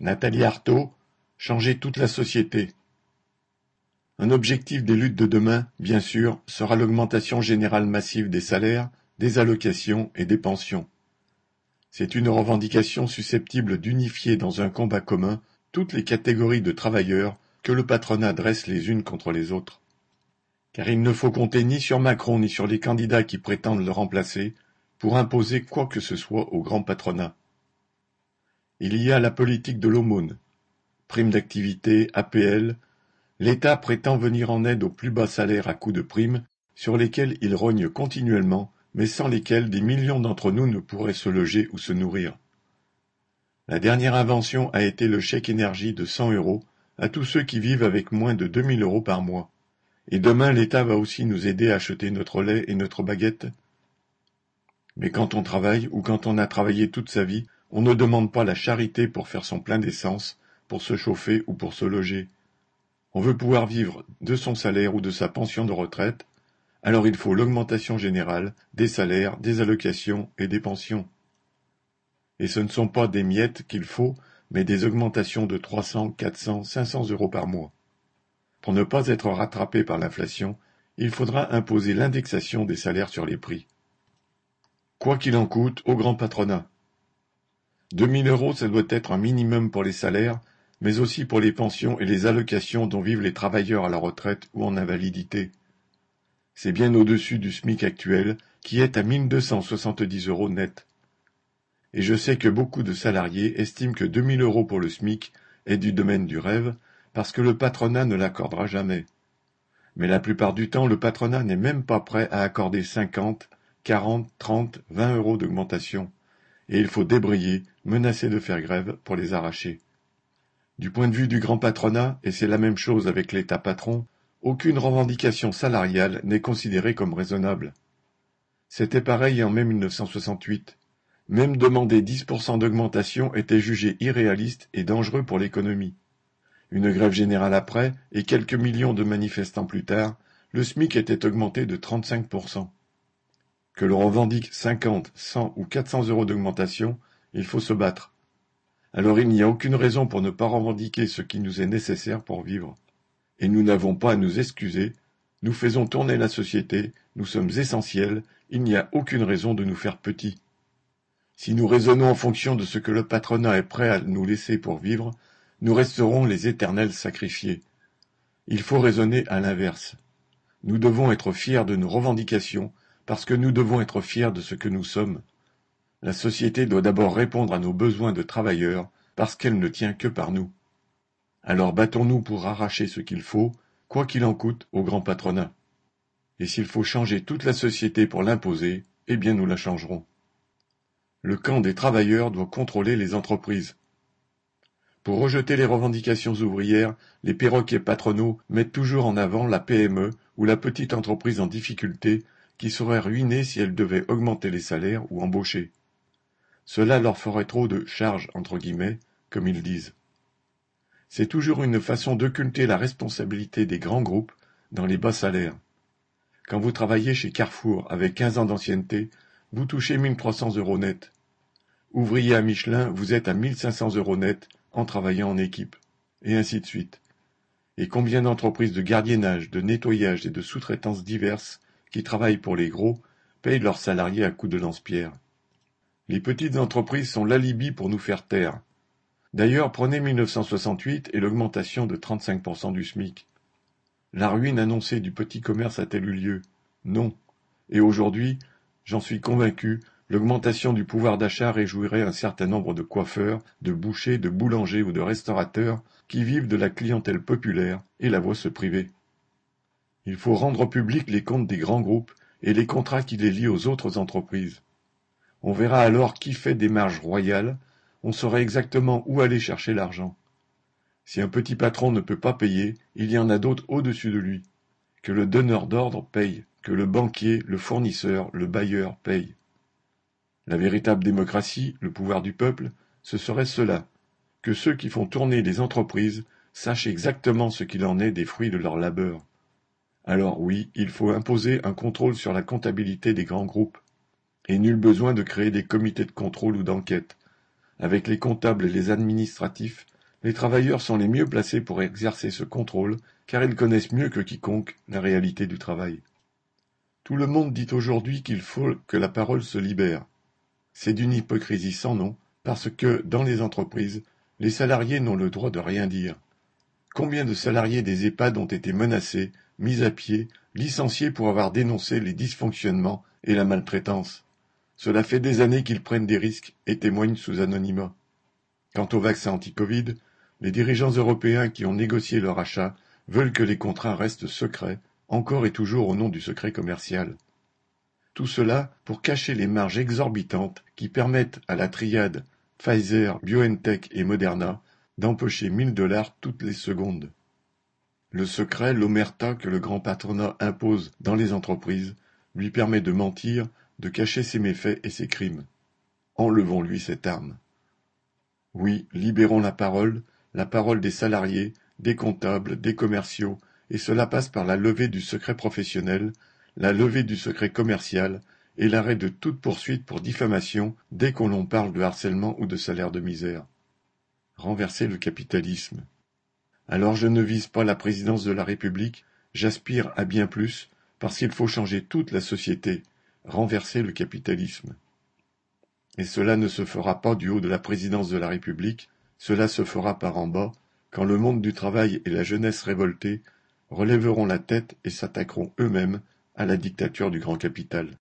Nathalie Arthaud, changer toute la société. Un objectif des luttes de demain, bien sûr, sera l'augmentation générale massive des salaires, des allocations et des pensions. C'est une revendication susceptible d'unifier dans un combat commun toutes les catégories de travailleurs que le patronat dresse les unes contre les autres. Car il ne faut compter ni sur Macron ni sur les candidats qui prétendent le remplacer pour imposer quoi que ce soit au grand patronat. Il y a la politique de l'aumône. Prime d'activité, APL, l'État prétend venir en aide aux plus bas salaires à coups de primes, sur lesquels il rogne continuellement, mais sans lesquels des millions d'entre nous ne pourraient se loger ou se nourrir. La dernière invention a été le chèque énergie de 100 euros à tous ceux qui vivent avec moins de 2000 euros par mois. Et demain l'État va aussi nous aider à acheter notre lait et notre baguette. Mais quand on travaille ou quand on a travaillé toute sa vie, on ne demande pas la charité pour faire son plein d'essence, pour se chauffer ou pour se loger. On veut pouvoir vivre de son salaire ou de sa pension de retraite, alors il faut l'augmentation générale des salaires, des allocations et des pensions. Et ce ne sont pas des miettes qu'il faut, mais des augmentations de 300, 400, 500 euros par mois. Pour ne pas être rattrapé par l'inflation, il faudra imposer l'indexation des salaires sur les prix. Quoi qu'il en coûte au grand patronat. 2000 euros, ça doit être un minimum pour les salaires, mais aussi pour les pensions et les allocations dont vivent les travailleurs à la retraite ou en invalidité. C'est bien au-dessus du SMIC actuel, qui est à 1270 euros net. Et je sais que beaucoup de salariés estiment que 2000 euros pour le SMIC est du domaine du rêve, parce que le patronat ne l'accordera jamais. Mais la plupart du temps, le patronat n'est même pas prêt à accorder 50, 40, 30, 20 euros d'augmentation, et il faut débrayer, menacer de faire grève pour les arracher. Du point de vue du grand patronat, et c'est la même chose avec l'État patron, aucune revendication salariale n'est considérée comme raisonnable. C'était pareil en mai 1968. Même demander 10% d'augmentation était jugé irréaliste et dangereux pour l'économie. Une grève générale après, et quelques millions de manifestants plus tard, le SMIC était augmenté de 35%. Que l'on revendique 50, 100 ou 400 euros d'augmentation, il faut se battre. Alors il n'y a aucune raison pour ne pas revendiquer ce qui nous est nécessaire pour vivre. Et nous n'avons pas à nous excuser, nous faisons tourner la société, nous sommes essentiels, il n'y a aucune raison de nous faire petits. Si nous raisonnons en fonction de ce que le patronat est prêt à nous laisser pour vivre, nous resterons les éternels sacrifiés. Il faut raisonner à l'inverse. Nous devons être fiers de nos revendications, parce que nous devons être fiers de ce que nous sommes. La société doit d'abord répondre à nos besoins de travailleurs, parce qu'elle ne tient que par nous. Alors battons-nous pour arracher ce qu'il faut, quoi qu'il en coûte, au grand patronat. Et s'il faut changer toute la société pour l'imposer, eh bien nous la changerons. Le camp des travailleurs doit contrôler les entreprises. Pour rejeter les revendications ouvrières, les perroquets patronaux mettent toujours en avant la PME ou la petite entreprise en difficulté qui serait ruinée si elle devait augmenter les salaires ou embaucher. Cela leur ferait trop de charges, entre guillemets, comme ils disent. C'est toujours une façon d'occulter la responsabilité des grands groupes dans les bas salaires. Quand vous travaillez chez Carrefour avec quinze ans d'ancienneté, vous touchez 1300 euros net. Ouvrier à Michelin, vous êtes à 1500 euros net en travaillant en équipe. Et ainsi de suite. Et combien d'entreprises de gardiennage, de nettoyage et de sous-traitance diverses qui travaillent pour les gros payent leurs salariés à coups de lance-pierre. Les petites entreprises sont l'alibi pour nous faire taire. D'ailleurs, prenez 1968 et l'augmentation de 35% du SMIC. La ruine annoncée du petit commerce a-t-elle eu lieu? Non. Et aujourd'hui, j'en suis convaincu, l'augmentation du pouvoir d'achat réjouirait un certain nombre de coiffeurs, de bouchers, de boulangers ou de restaurateurs qui vivent de la clientèle populaire et la voient se priver. Il faut rendre public les comptes des grands groupes et les contrats qui les lient aux autres entreprises. On verra alors qui fait des marges royales, on saurait exactement où aller chercher l'argent. Si un petit patron ne peut pas payer, il y en a d'autres au-dessus de lui. Que le donneur d'ordre paye, que le banquier, le fournisseur, le bailleur paye. La véritable démocratie, le pouvoir du peuple, ce serait cela, que ceux qui font tourner les entreprises sachent exactement ce qu'il en est des fruits de leur labeur. Alors oui, il faut imposer un contrôle sur la comptabilité des grands groupes, et nul besoin de créer des comités de contrôle ou d'enquête. avec les comptables et les administratifs, les travailleurs sont les mieux placés pour exercer ce contrôle, car ils connaissent mieux que quiconque la réalité du travail. Tout le monde dit aujourd'hui qu'il faut que la parole se libère. C'est d'une hypocrisie sans nom, parce que, dans les entreprises, les salariés n'ont le droit de rien dire. Combien de salariés des EHPAD ont été menacés, mis à pied, licenciés pour avoir dénoncé les dysfonctionnements et la maltraitance Cela fait des années qu'ils prennent des risques et témoignent sous anonymat. Quant au vaccin anti-Covid, les dirigeants européens qui ont négocié leur achat veulent que les contrats restent secrets, encore et toujours au nom du secret commercial. Tout cela pour cacher les marges exorbitantes qui permettent à la triade Pfizer, BioNTech et Moderna d'empocher mille dollars toutes les secondes. Le secret, l'omerta que le grand patronat impose dans les entreprises, lui permet de mentir, de cacher ses méfaits et ses crimes. Enlevons-lui cette arme. Oui, libérons la parole, la parole des salariés, des comptables, des commerciaux, et cela passe par la levée du secret professionnel, la levée du secret commercial et l'arrêt de toute poursuite pour diffamation dès qu'on l'on parle de harcèlement ou de salaire de misère. Renverser le capitalisme. Alors je ne vise pas la présidence de la République, j'aspire à bien plus, parce qu'il faut changer toute la société, renverser le capitalisme. Et cela ne se fera pas du haut de la présidence de la République, cela se fera par en bas, quand le monde du travail et la jeunesse révoltée relèveront la tête et s'attaqueront eux-mêmes à la dictature du grand capital.